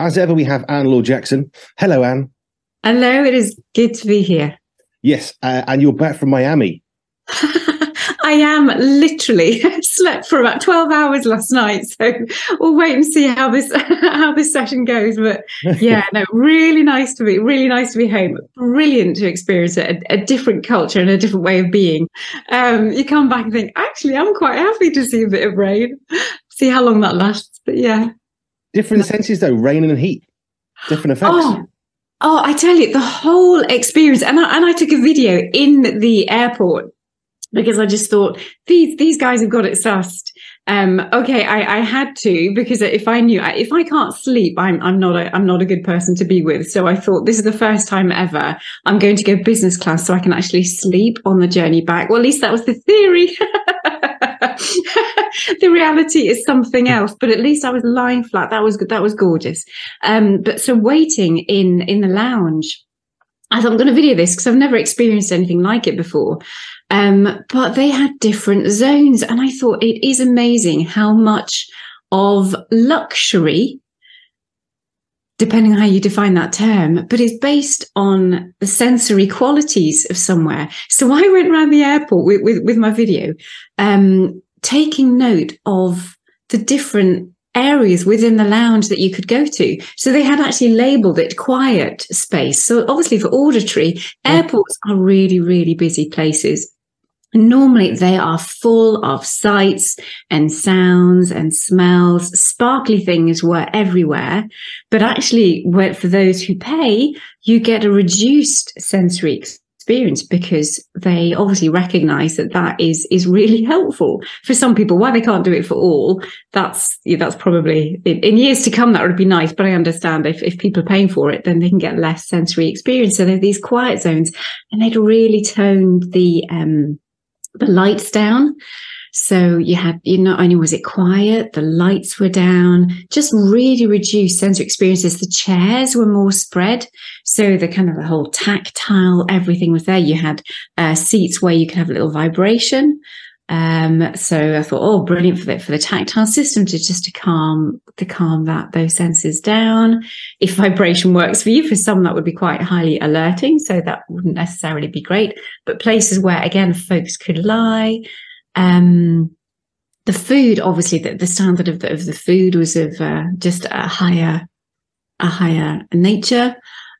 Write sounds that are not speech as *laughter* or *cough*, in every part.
As ever, we have Anne Laure Jackson. Hello, Anne. Hello, it is good to be here. Yes, uh, and you're back from Miami. *laughs* I am literally *laughs* slept for about 12 hours last night. So we'll wait and see how this *laughs* how this session goes. But yeah, no, really nice to be really nice to be home. Brilliant to experience it, a, a different culture and a different way of being. Um, you come back and think, actually, I'm quite happy to see a bit of rain. See how long that lasts. But yeah. Different senses though, rain and heat. Different effects. Oh. Oh, I tell you, the whole experience, and I, and I took a video in the airport because I just thought these these guys have got it sussed. Um, okay, I, I had to because if I knew if I can't sleep, I'm I'm not a I'm not a good person to be with. So I thought this is the first time ever I'm going to go business class so I can actually sleep on the journey back. Well, at least that was the theory. *laughs* *laughs* the reality is something else, but at least I was lying flat. That was good. that was gorgeous. Um, but so waiting in in the lounge. I thought I'm going to video this because I've never experienced anything like it before. Um, but they had different zones. And I thought it is amazing how much of luxury, depending on how you define that term, but is based on the sensory qualities of somewhere. So I went around the airport with, with, with my video, um, taking note of the different areas within the lounge that you could go to. So they had actually labeled it quiet space. So obviously for auditory, mm. airports are really, really busy places. Normally they are full of sights and sounds and smells. Sparkly things were everywhere. But actually, for those who pay, you get a reduced sensory experience because they obviously recognize that that is, is really *laughs* helpful for some people. Why they can't do it for all, that's, yeah, that's probably in, in, years to come, that would be nice. But I understand if, if people are paying for it, then they can get less sensory experience. So there are these quiet zones and they'd really toned the, um, the lights down. So you had, you not only was it quiet, the lights were down, just really reduced sensory experiences. The chairs were more spread. So the kind of the whole tactile, everything was there. You had uh, seats where you could have a little vibration. Um, so I thought, oh, brilliant for the, for the tactile system to just to calm, to calm that, those senses down. If vibration works for you, for some, that would be quite highly alerting. So that wouldn't necessarily be great, but places where again, folks could lie. Um, the food, obviously the, the standard of the, of the food was of, uh, just a higher, a higher nature.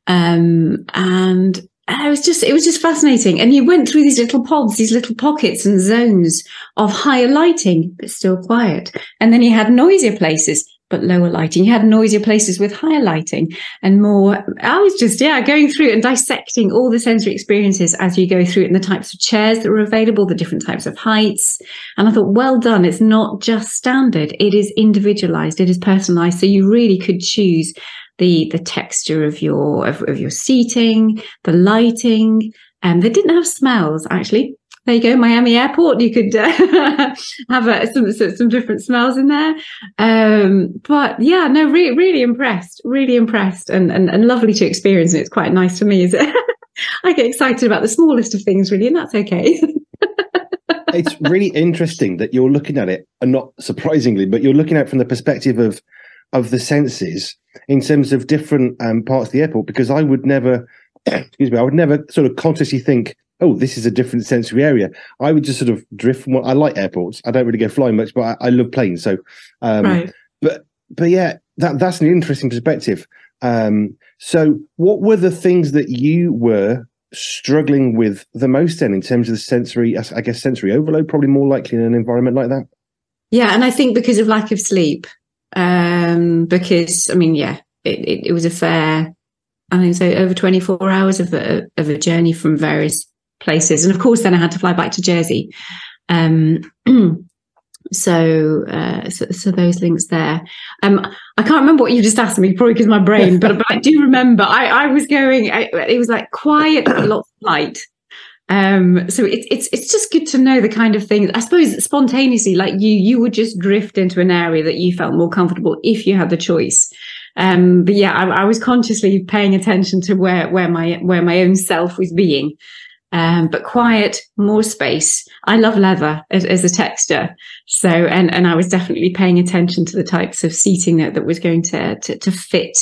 Um, and it was just it was just fascinating. And you went through these little pods these little pockets and zones of higher lighting but still quiet. And then you had noisier places but lower lighting. You had noisier places with higher lighting and more i was just yeah going through and dissecting all the sensory experiences as you go through it and the types of chairs that were available the different types of heights. And i thought well done it's not just standard. It is individualized. It is personalized. So you really could choose the the texture of your of, of your seating, the lighting. And um, they didn't have smells actually. There you go, Miami Airport. You could uh, *laughs* have uh, some some different smells in there. Um, but yeah, no, really, really impressed, really impressed, and, and and lovely to experience. And it's quite nice for me. Is it? *laughs* I get excited about the smallest of things, really, and that's okay. *laughs* it's really interesting that you're looking at it, and not surprisingly, but you're looking at it from the perspective of of the senses in terms of different um, parts of the airport because I would never, excuse me, I would never sort of consciously think, oh, this is a different sensory area. I would just sort of drift from what I like airports. I don't really go flying much, but I, I love planes. So, um, right. but but yeah, that that's an interesting perspective. Um, so, what were the things that you were struggling with the most then in terms of the sensory? I guess sensory overload, probably more likely in an environment like that. Yeah, and I think because of lack of sleep, um, because I mean, yeah, it, it, it was a fair, I think so, over 24 hours of a, of a journey from various places. And of course, then I had to fly back to Jersey. Um, *clears throat* so, uh, so, so, those links there. Um, I can't remember what you just asked me, probably because my brain, but, but I do remember I, I was going, I, it was like quiet, lots of light. Um, so it's it's it's just good to know the kind of things. I suppose spontaneously, like you, you would just drift into an area that you felt more comfortable if you had the choice. Um, but yeah, I, I, was consciously paying attention to where where my where my own self was being. um, but quiet, more space. I love leather as, as, a texture. So, and, and I was definitely paying attention to the types of seating that, that was going to, to, to fit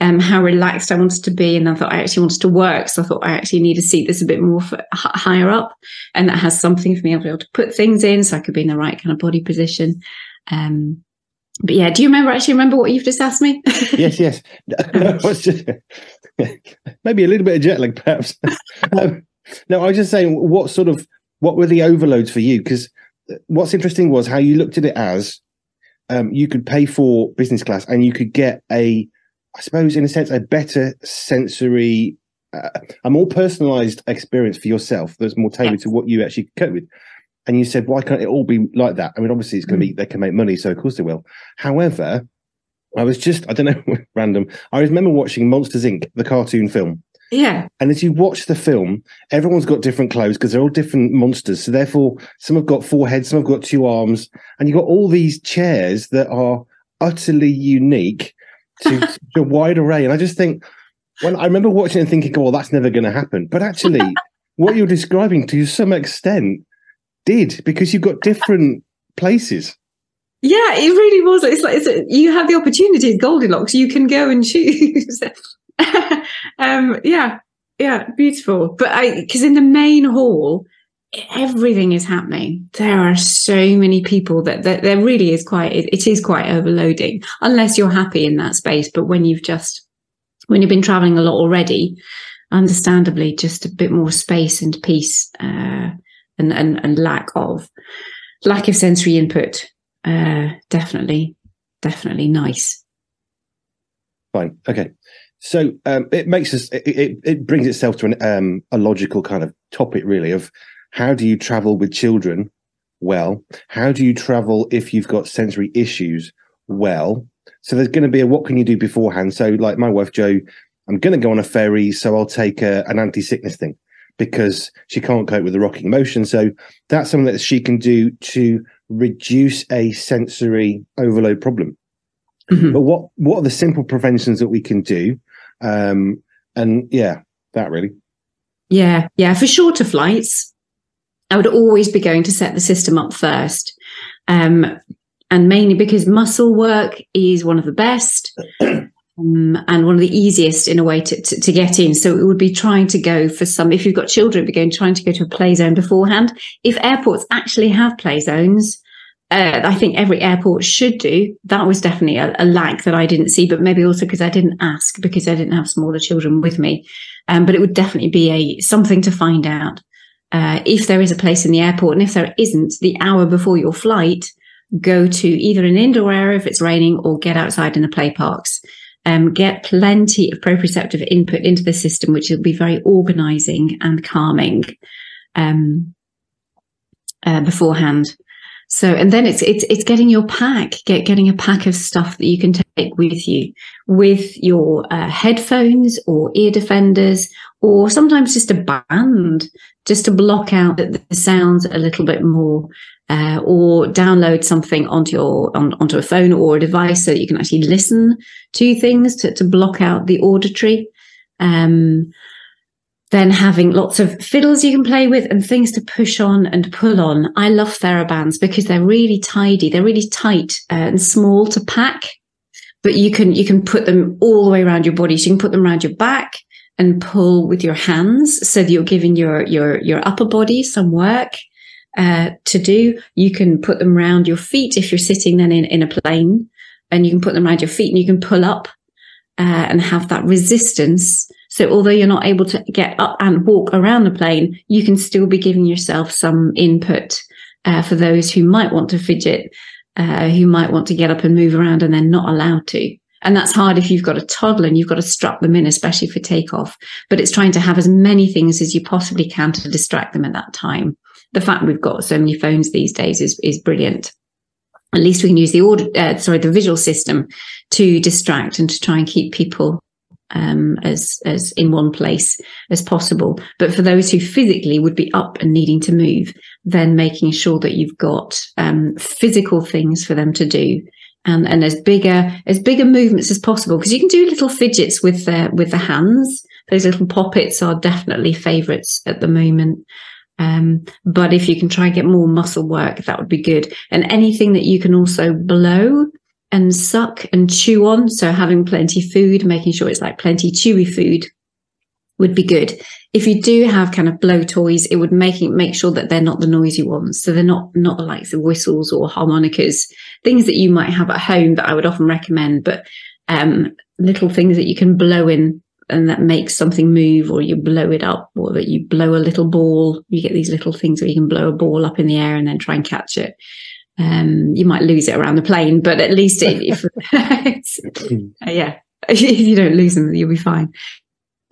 um, how relaxed I wanted to be. And I thought I actually wanted to work. So I thought I actually need a seat that's a bit more for, h- higher up and that has something for me to be able to put things in so I could be in the right kind of body position. Um, but yeah, do you remember actually remember what you've just asked me? *laughs* yes, yes. *laughs* No, just, *laughs* maybe a little bit of jet lag, perhaps. um, no, I was just saying, what sort of what were the overloads for you? Because what's interesting was how you looked at it as um, you could pay for business class and you could get a, I suppose, in a sense, a better sensory, uh, a more personalized experience for yourself that's more tailored yes. to what you actually cope with. And you said, why can't it all be like that? I mean, obviously, it's going to mm. be, they can make money, so of course they will. However, I was just, I don't know, *laughs* random. I remember watching Monsters Inc., the cartoon film. Yeah. And as you watch the film, everyone's got different clothes because they're all different monsters. So therefore, some have got four heads, some have got two arms, and you've got all these chairs that are utterly unique to, *laughs* to a wide array. And I just think, when I remember watching and thinking, oh, well, that's never going to happen. But actually, *laughs* what you're describing to some extent did because you've got different places. Yeah, it really was. It's like it's, you have the opportunity at Goldilocks. You can go and choose. *laughs* um, yeah, yeah, beautiful. But I, because in the main hall, everything is happening. There are so many people that, that there really is quite, it, it is quite overloading unless you're happy in that space. But when you've just, when you've been traveling a lot already, understandably, just a bit more space and peace, uh, and, and, and lack of, lack of sensory input uh, definitely, definitely nice. Fine. Okay. So um, it makes us, it, it, it brings itself to an, um, a logical kind of topic, really, of how do you travel with children well? How do you travel if you've got sensory issues well? So there's going to be a what can you do beforehand? So, like my wife, Jo, I'm going to go on a ferry, so I'll take a, an anti sickness thing because she can't cope with the rocking motion. So that's something that she can do to reduce a sensory overload problem. Mm-hmm. But what what are the simple preventions that we can do? Um, and yeah, that really. Yeah, yeah. For shorter flights, I would always be going to set the system up first. Um, and mainly because muscle work is one of the best. *clears throat* um, and one of the easiest in a way to, to, to, get in. So it would be trying to go for some, if you've got children, be going trying to go to a play zone beforehand. If airports actually have play zones, uh, I think every airport should do. That was definitely a, a lack that I didn't see, but maybe also because I didn't ask because I didn't have smaller children with me. Um, but it would definitely be a something to find out. Uh, if there is a place in the airport, and if there isn't, the hour before your flight, go to either an indoor area if it's raining, or get outside in the play parks um, get plenty of proprioceptive input into the system, which will be very organizing and calming um, uh, beforehand. So, and then it's it's it's getting your pack, get getting a pack of stuff that you can take with you, with your uh, headphones or ear defenders, or sometimes just a band, just to block out the, the sounds a little bit more uh, or download something onto your on, onto a phone or a device so that you can actually listen to things to, to block out the auditory. Um, then having lots of fiddles you can play with and things to push on and pull on. I love TheraBands because they're really tidy. They're really tight uh, and small to pack, but you can, you can put them all the way around your body. So you can put them around your back and pull with your hands so that you're giving your, your, your upper body some work uh, to do. You can put them around your feet if you're sitting then in, in a plane and you can put them around your feet and you can pull up uh, and have that resistance. So although you're not able to get up and walk around the plane, you can still be giving yourself some input uh, for those who might want to fidget, uh, who might want to get up and move around and they're not allowed to. And that's hard if you've got a toddler and you've got to strap them in, especially for takeoff. But it's trying to have as many things as you possibly can to distract them at that time the fact we've got so many phones these days is is brilliant. At least we can use the order, uh, sorry, the visual system to distract and to try and keep people um, as as in one place as possible. But for those who physically would be up and needing to move, then making sure that you've got um, physical things for them to do. And, and as bigger as bigger movements as possible because you can do little fidgets with the with the hands those little poppets are definitely favourites at the moment. Um, but if you can try and get more muscle work, that would be good. And anything that you can also blow and suck and chew on. So having plenty food, making sure it's like plenty chewy food would be good. If you do have kind of blow toys, it would make make sure that they're not the noisy ones. So they're not not the likes of whistles or harmonicas, things that you might have at home that I would often recommend, but um, little things that you can blow in and that makes something move or you blow it up or that you blow a little ball. You get these little things where you can blow a ball up in the air and then try and catch it. Um, you might lose it around the plane, but at least it, if, *laughs* *laughs* yeah, *laughs* if you don't lose them, you'll be fine.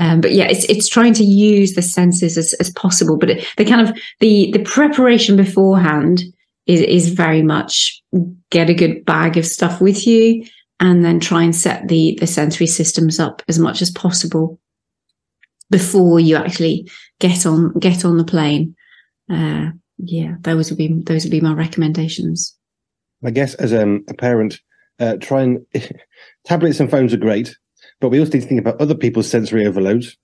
Um, but yeah, it's it's trying to use the senses as, as possible. But the kind of the the preparation beforehand is is very much get a good bag of stuff with you and then try and set the the sensory systems up as much as possible before you actually get on get on the plane. Uh, yeah, those would be those would be my recommendations. I guess as um, a parent, uh, try and *laughs* tablets and phones are great, but we also need to think about other people's sensory overloads.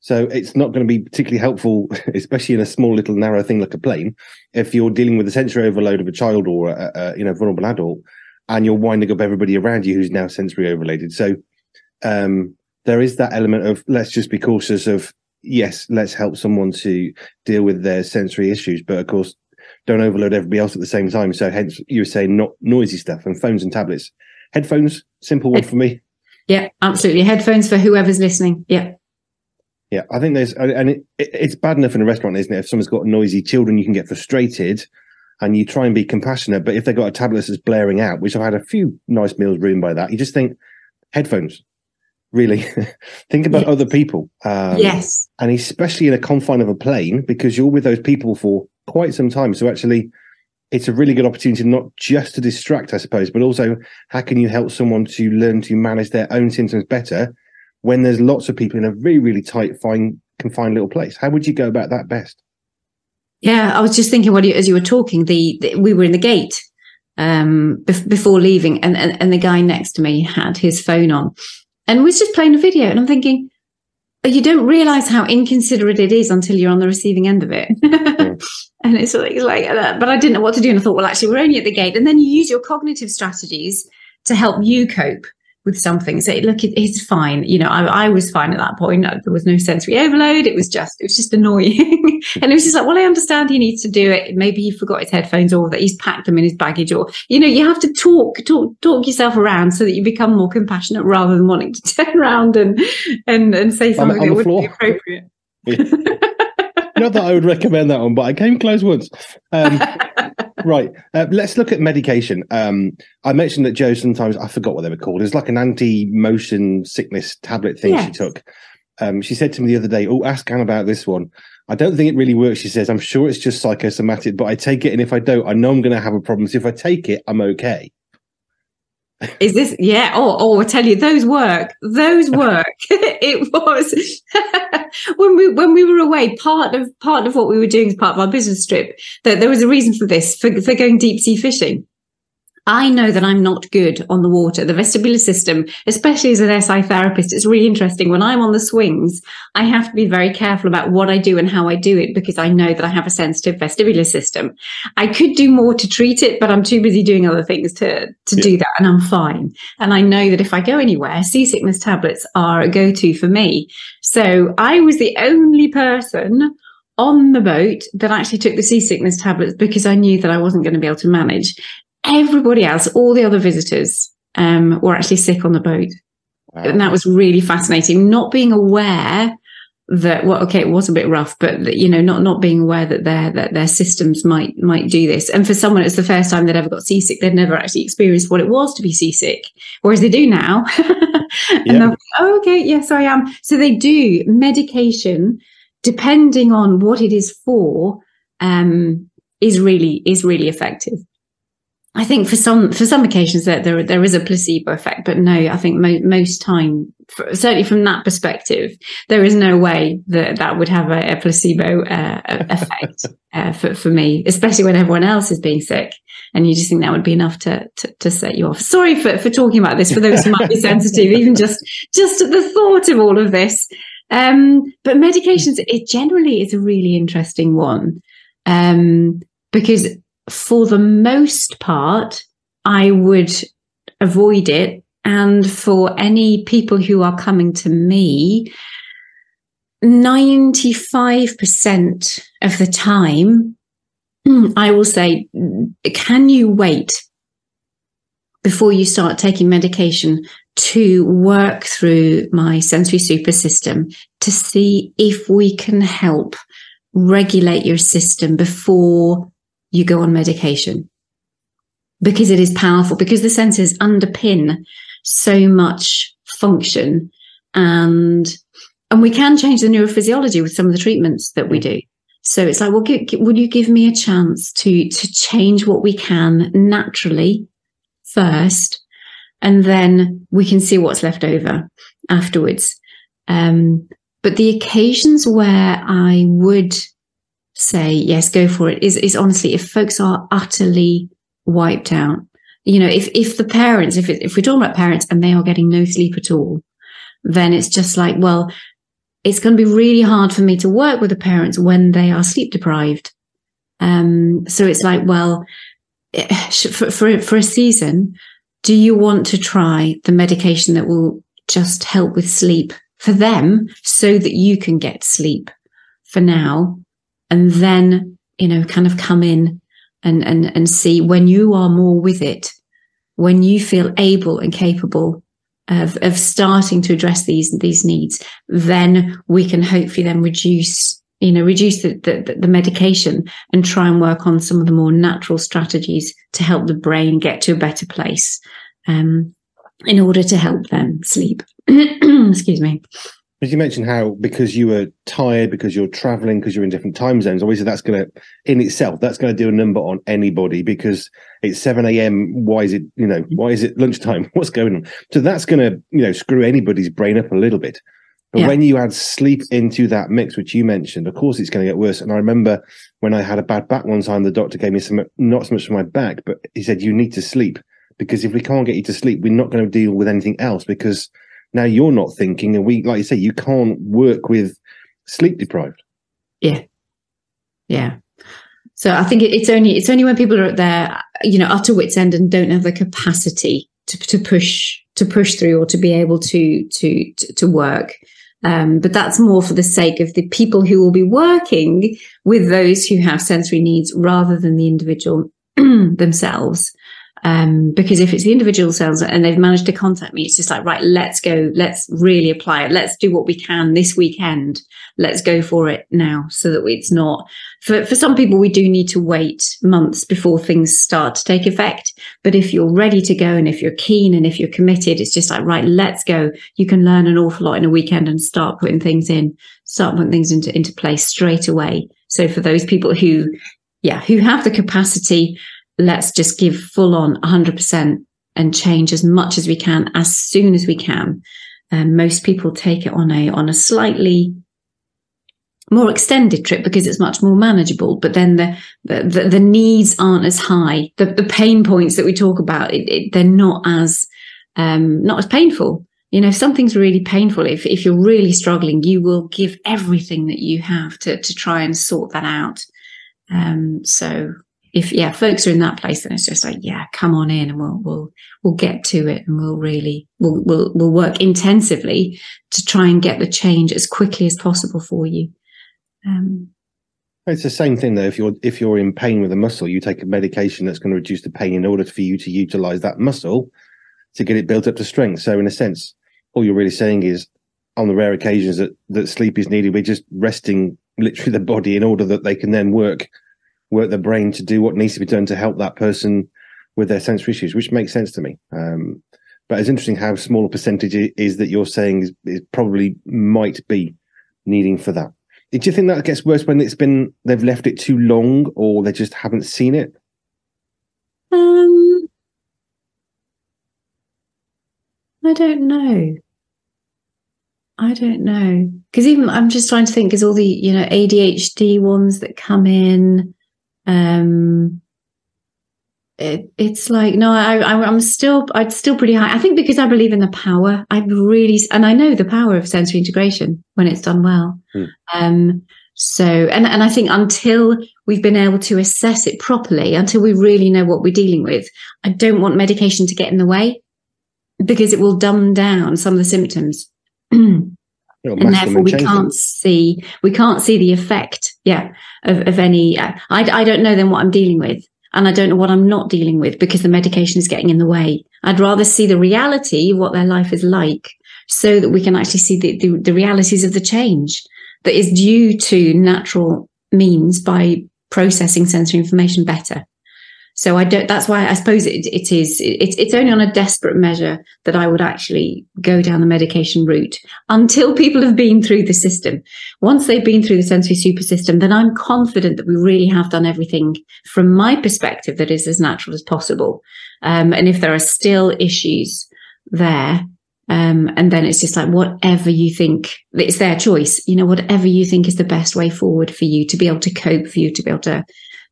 So it's not going to be particularly helpful, *laughs* especially in a small little narrow thing like a plane, if you're dealing with the sensory overload of a child or a, a you know vulnerable adult and you're winding up everybody around you who's now sensory overloaded. So um, there is that element of let's just be cautious of yes, let's help someone to deal with their sensory issues, but of course don't overload everybody else at the same time. So hence you were saying not noisy stuff and phones and tablets. Headphones, simple one for me. Yeah, absolutely. Headphones for whoever's listening. Yeah. Yeah, I think there's, and it, it, it's bad enough in a restaurant, isn't it? If someone's got noisy children, you can get frustrated and you try and be compassionate. But if they've got a tablet that's blaring out, which I've had a few nice meals ruined by that, you just think headphones. Really *laughs* think about yes. other people. Um, yes. And especially in a confine of a plane, because you're with those people for quite some time. So actually, it's a really good opportunity not just to distract, I suppose, but also how can you help someone to learn to manage their own symptoms better when there's lots of people in a really, really tight, fine, confined little place? How would you go about that best? Yeah, I was just thinking what you, as you were talking, the, the we were in the gate um, before leaving, and, and and the guy next to me had his phone on, and was just playing a video, and I'm thinking, you don't realize how inconsiderate it is until you're on the receiving end of it. And it's like, it's like that. But I didn't know what to do. And I thought, well, actually, we're only at the gate. And then you use your cognitive strategies to help you cope with something. So look, it, it's fine. You know, I, I, was fine at that point. Uh, there was no sensory overload. It was just, it was just annoying. *laughs* and it was just like, well, I understand he needs to do it. Maybe he forgot his headphones or that he's packed them in his baggage or, you know, you have to talk, talk, talk yourself around so that you become more compassionate rather than wanting to *laughs* turn around and, and, and say something that wouldn't be appropriate. *laughs* Yeah. Not that I would recommend that one, but I came close once. Um, right. Uh, let's look at medication. Um, I mentioned that Jo sometimes I forgot what they were called. It's like an anti-motion sickness tablet thing yes. she took. Um, she said to me the other day, "Oh, ask Anne about this one." I don't think it really works. She says, "I'm sure it's just psychosomatic, but I take it, and if I don't, I know I'm going to have a problem. So if I take it, I'm okay." Is this yeah? Oh, oh, I tell you, those work. Those work. *laughs* it was *laughs* when we when we were away. Part of part of what we were doing as part of our business trip. That there was a reason for this for for going deep sea fishing. I know that I'm not good on the water. The vestibular system, especially as an SI therapist, it's really interesting. When I'm on the swings, I have to be very careful about what I do and how I do it because I know that I have a sensitive vestibular system. I could do more to treat it, but I'm too busy doing other things to, to yeah. do that and I'm fine. And I know that if I go anywhere, seasickness tablets are a go-to for me. So I was the only person on the boat that actually took the seasickness tablets because I knew that I wasn't going to be able to manage everybody else, all the other visitors, um, were actually sick on the boat. Wow. And that was really fascinating. Not being aware that, well, okay, it was a bit rough, but you know, not, not being aware that their, that their systems might, might do this. And for someone, it's the first time they'd ever got seasick. They'd never actually experienced what it was to be seasick, whereas they do now. *laughs* and yeah. like, oh, okay, yes, I am. So they do medication, depending on what it is for, um, is really, is really effective. I think for some for some occasions that there there is a placebo effect, but no, I think mo- most time, certainly from that perspective, there is no way that that would have a, a placebo uh, effect *laughs* uh, for for me, especially when everyone else is being sick, and you just think that would be enough to to, to set you off. Sorry for for talking about this for those who might be *laughs* sensitive, even just just the thought of all of this. Um, but medications, it generally is a really interesting one um, because for the most part, I would avoid it. And for any people who are coming to me, 95% of the time, *clears throat* I will say, can you wait before you start taking medication to work through my sensory super system to see if we can help regulate your system before you go on medication? Because it is powerful, because the senses underpin so much function and and we can change the neurophysiology with some of the treatments that we do. So it's like, well, would you give me a chance to to change what we can naturally first, and then we can see what's left over afterwards. Um, but the occasions where I would say yes, go for it is is honestly if folks are utterly wiped out. You know, if if the parents, if it, if we're talking about parents and they are getting no sleep at all, then it's just like, well, it's going to be really hard for me to work with the parents when they are sleep deprived. Um, so it's like, well, eh, for, for, for a season, do you want to try the medication that will just help with sleep for them so that you can get sleep for now? And then, you know, kind of come in and, and, and see when you are more with it, when you feel able and capable of, of starting to address these these needs, then we can hopefully then reduce you know reduce the, the, the medication and try and work on some of the more natural strategies to help the brain get to a better place um, in order to help them sleep. *clears throat* Excuse me. As you mentioned how because you were tired, because you're traveling, because you're in different time zones, obviously that's going to, in itself, that's going to do a number on anybody because it's 7 a.m. Why is it, you know, why is it lunchtime? *laughs* What's going on? So that's going to, you know, screw anybody's brain up a little bit. But yeah. when you add sleep into that mix, which you mentioned, of course it's going to get worse. And I remember when I had a bad back one time, the doctor gave me some, not so much for my back, but he said, you need to sleep because if we can't get you to sleep, we're not going to deal with anything else because now you're not thinking, and we, like you say, you can't work with sleep deprived. Yeah, yeah. So I think it's only it's only when people are at their you know utter wits end and don't have the capacity to, to push to push through or to be able to to to, work. Um, but that's more for the sake of the people who will be working with those who have sensory needs rather than the individual *clears throat* themselves. Um, because if it's the individual cells and they've managed to contact me, it's just like, right, let's go. Let's really apply it. Let's do what we can this weekend. Let's go for it now so that it's not for, for some people, we do need to wait months before things start to take effect. But if you're ready to go and if you're keen and if you're committed, it's just like, right, let's go. You can learn an awful lot in a weekend and start putting things in, start putting things into, into place straight away. So for those people who, yeah, who have the capacity let's just give full on 100% and change as much as we can as soon as we can. Um, most people take it on a on a slightly more extended trip because it's much more manageable. But then the the, the needs aren't as high. The, the pain points that we talk about, it, it, they're not as um, not as painful. You know, if something's really painful, if if you're really struggling, you will give everything that you have to to try and sort that out. Um, so if yeah, folks are in that place, then it's just like, yeah, come on in and we'll we'll we'll get to it and we'll really we'll we'll we'll work intensively to try and get the change as quickly as possible for you. Um, it's the same thing though. If you're if you're in pain with a muscle, you take a medication that's going to reduce the pain in order for you to utilize that muscle to get it built up to strength. So in a sense, all you're really saying is on the rare occasions that, that sleep is needed, we're just resting literally the body in order that they can then work work the brain to do what needs to be done to help that person with their sensory issues, which makes sense to me. Um, but it's interesting how small a percentage is that you're saying is, is, probably might be needing for that. Do you think that gets worse when it's been they've left it too long, or they just haven't seen it? Um, I don't know. I don't know because even I'm just trying to think because all the you know ADHD ones that come in, um, it, it's like no I, I i'm still i'd still pretty high. I think because i believe in the power i really and i know the power of sensory integration when it's done well. Hmm. um so and and i think until we've been able to assess it properly until we really know what we're dealing with i don't want medication to get in the way because it will dumb down some of the symptoms. And therefore we can't see we can't see the effect. Yeah of, of any uh, I, I don't know then what i'm dealing with. And i don't know what i'm not dealing with because the medication is getting in the way. I'd rather see the reality what their life is like so that we can actually see the, the, the realities of the change that is due to natural means by processing sensory information better so I don't. That's why I suppose it, it is. It's it's only on a desperate measure that I would actually go down the medication route until people have been through the system. Once they've been through the sensory super system, then I'm confident that we really have done everything from my perspective that is as natural as possible. Um, and if there are still issues there, um, and then it's just like whatever you think, it's their choice. You know, whatever you think is the best way forward for you to be able to cope, for you to be able to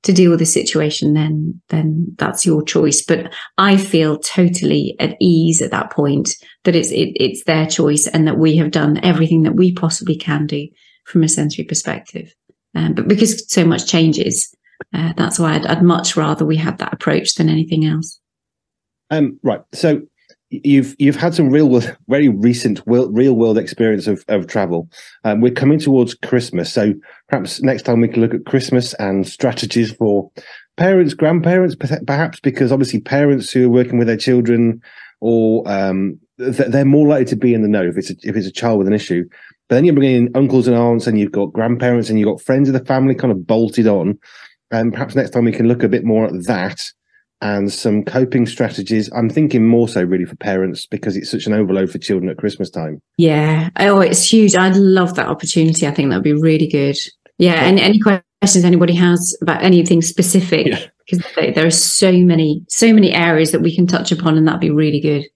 to deal with the situation, then then that's your choice. But I feel totally at ease at that point that it's it, it's their choice and that we have done everything that we possibly can do from a sensory perspective. Um, but because so much changes, uh, that's why I'd, I'd much rather we had that approach than anything else. Um, right. So you've you've had some real world, very recent world, real world experience of of travel. Um, we're coming towards Christmas, so perhaps next time we can look at Christmas and strategies for parents, grandparents, perhaps because obviously parents who are working with their children or um, th- they're more likely to be in the know if it's a, if it's a child with an issue. But then you're bringing in uncles and aunts, and you've got grandparents, and you've got friends of the family kind of bolted on. And perhaps next time we can look a bit more at that and some coping strategies. I'm thinking more so really for parents because it's such an overload for children at Christmas time. Yeah. Oh, it's huge. I'd love that opportunity. I think that'd be really good. Yeah. And any questions anybody has about anything specific, Yeah. because there are so many, so many areas that we can touch upon, and that'd be really good.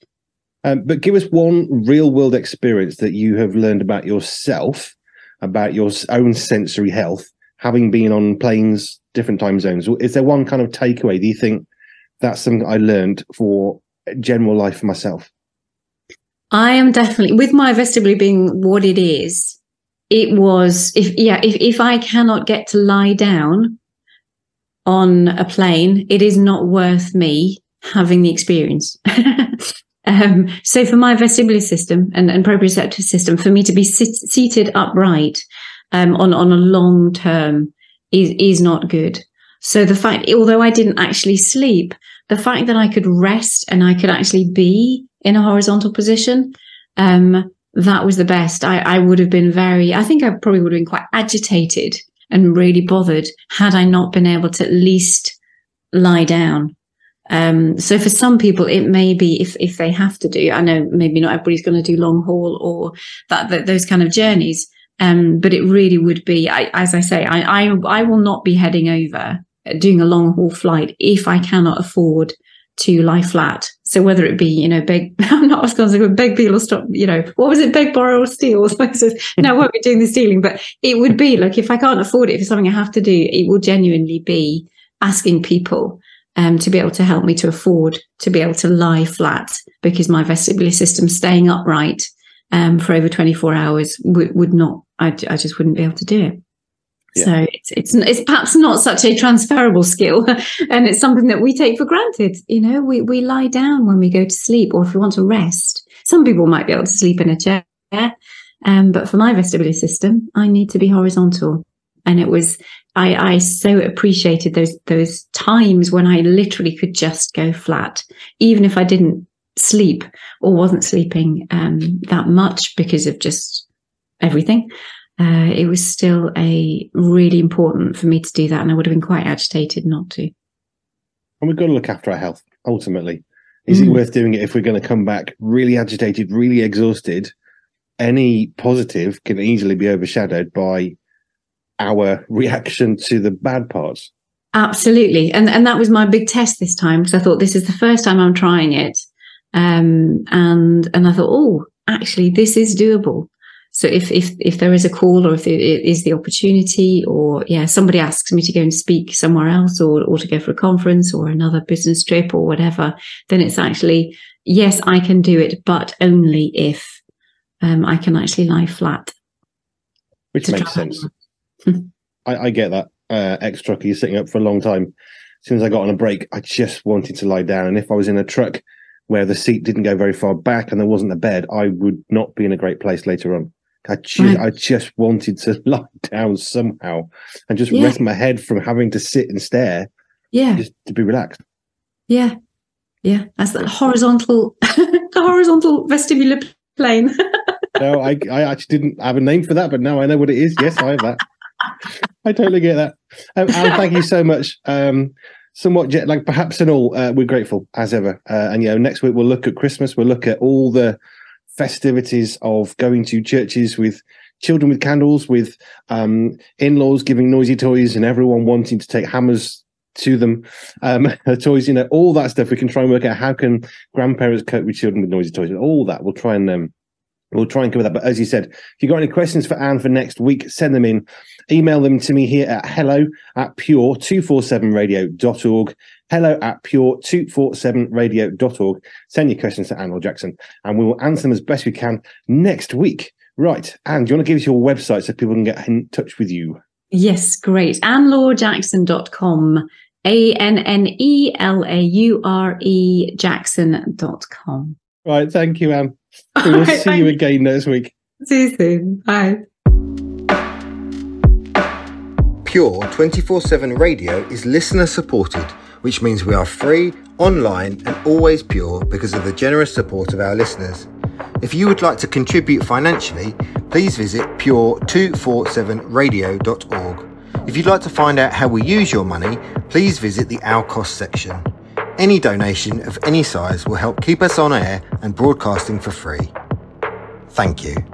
Um, but give us one real world experience that you have learned about yourself, about your own sensory health, having been on planes, different time zones. Is there one kind of takeaway? Do you think that's something I learned for general life for myself? I am definitely with my vestibule being what it is. It was if yeah if if I cannot get to lie down on a plane, it is not worth me having the experience. *laughs* um, so for my vestibular system and, and proprioceptive system, for me to be sit, seated upright um, on on a long term is is not good. So the fact, although I didn't actually sleep, the fact that I could rest and I could actually be in a horizontal position, um, that was the best. I, I would have been very, I think I probably would have been quite agitated and really bothered had I not been able to at least lie down. Um, so for some people, it may be if, if they have to do, I know maybe not everybody's going to do long haul or that, that those kind of journeys. Um, but it really would be, I, as I say, I, I, I will not be heading over doing a long haul flight if I cannot afford to lie flat. So whether it be, you know, beg, *laughs* I'm not, I to beg, or stop, you know, what was it, beg, borrow or steal? *laughs* So no, I won't be doing the stealing, but it would be like, if I can't afford it, if it's something I have to do, it will genuinely be asking people um, to be able to help me to afford to be able to lie flat because my vestibular system staying upright um, for over 24 hours would, would not, I, I just wouldn't be able to do it. Yeah. So it's, it's it's perhaps not such a transferable skill, *laughs* and it's something that we take for granted. You know, we we lie down when we go to sleep, or if we want to rest. Some people might be able to sleep in a chair, um, but for my vestibular system, I need to be horizontal. And it was I I so appreciated those those times when I literally could just go flat, even if I didn't sleep or wasn't sleeping um, that much because of just everything uh, it was still a really important for me to do that, and I would have been quite agitated not to. And we've got to look after our health ultimately. Is Mm. it worth doing it if we're going to come back really agitated, really exhausted? Any positive can easily be overshadowed by our reaction to the bad parts. Absolutely, and and that was my big test this time because I thought this is the first time I'm trying it, um, and and I thought, oh, actually, this is doable. So if if if there is a call or if it is the opportunity, or yeah, somebody asks me to go and speak somewhere else, or or to go for a conference or another business trip or whatever, then it's actually yes, I can do it, but only if um, I can actually lie flat. Which makes sense. I, I, get that. Uh, ex trucker, you're sitting up for a long time. As soon as I got on a break, I just wanted to lie down. And if I was in a truck where the seat didn't go very far back and there wasn't a bed, I would not be in a great place later on. I just, right. I just wanted to *laughs* lie down somehow and just yeah. rest my head from having to sit and stare. Yeah. Just to be relaxed. Yeah. Yeah. That's *laughs* the horizontal, the horizontal vestibular plane. *laughs* no, I, I actually didn't have a name for that, but now I know what it is. Yes, I have that. I totally get that. Um, Alan, thank you so much. Um, somewhat jet lag, perhaps and all. Uh, we're grateful as ever. Uh, and you know, next week we'll look at Christmas. We'll look at all the festivities of going to churches with children with candles, with um, in-laws giving noisy toys, and everyone wanting to take hammers to them. Um, *laughs* toys, you know, all that stuff. We can try and work out how can grandparents cope with children with noisy toys. All that we'll try and um, We'll try and cover that. But as you said, if you've got any questions for Anne for next week, send them in. Email them to me here at hello at pure247radio.org. Hello at pure247radio.org. Send your questions to Anne Laure Jackson, and we will answer them as best we can next week. Right. Anne, do you want to give us your website so people can get in touch with you? Yes, great. AnneLaure-Jackson.com. A N N E L A U R E Jackson.com. Right. Thank you, Anne. We will *laughs* right, see you again next week. See you soon. Bye. Pure 24 7 radio is listener supported, which means we are free, online, and always pure because of the generous support of our listeners. If you would like to contribute financially, please visit pure247radio.org. If you'd like to find out how we use your money, please visit the Our Cost section. Any donation of any size will help keep us on air and broadcasting for free. Thank you.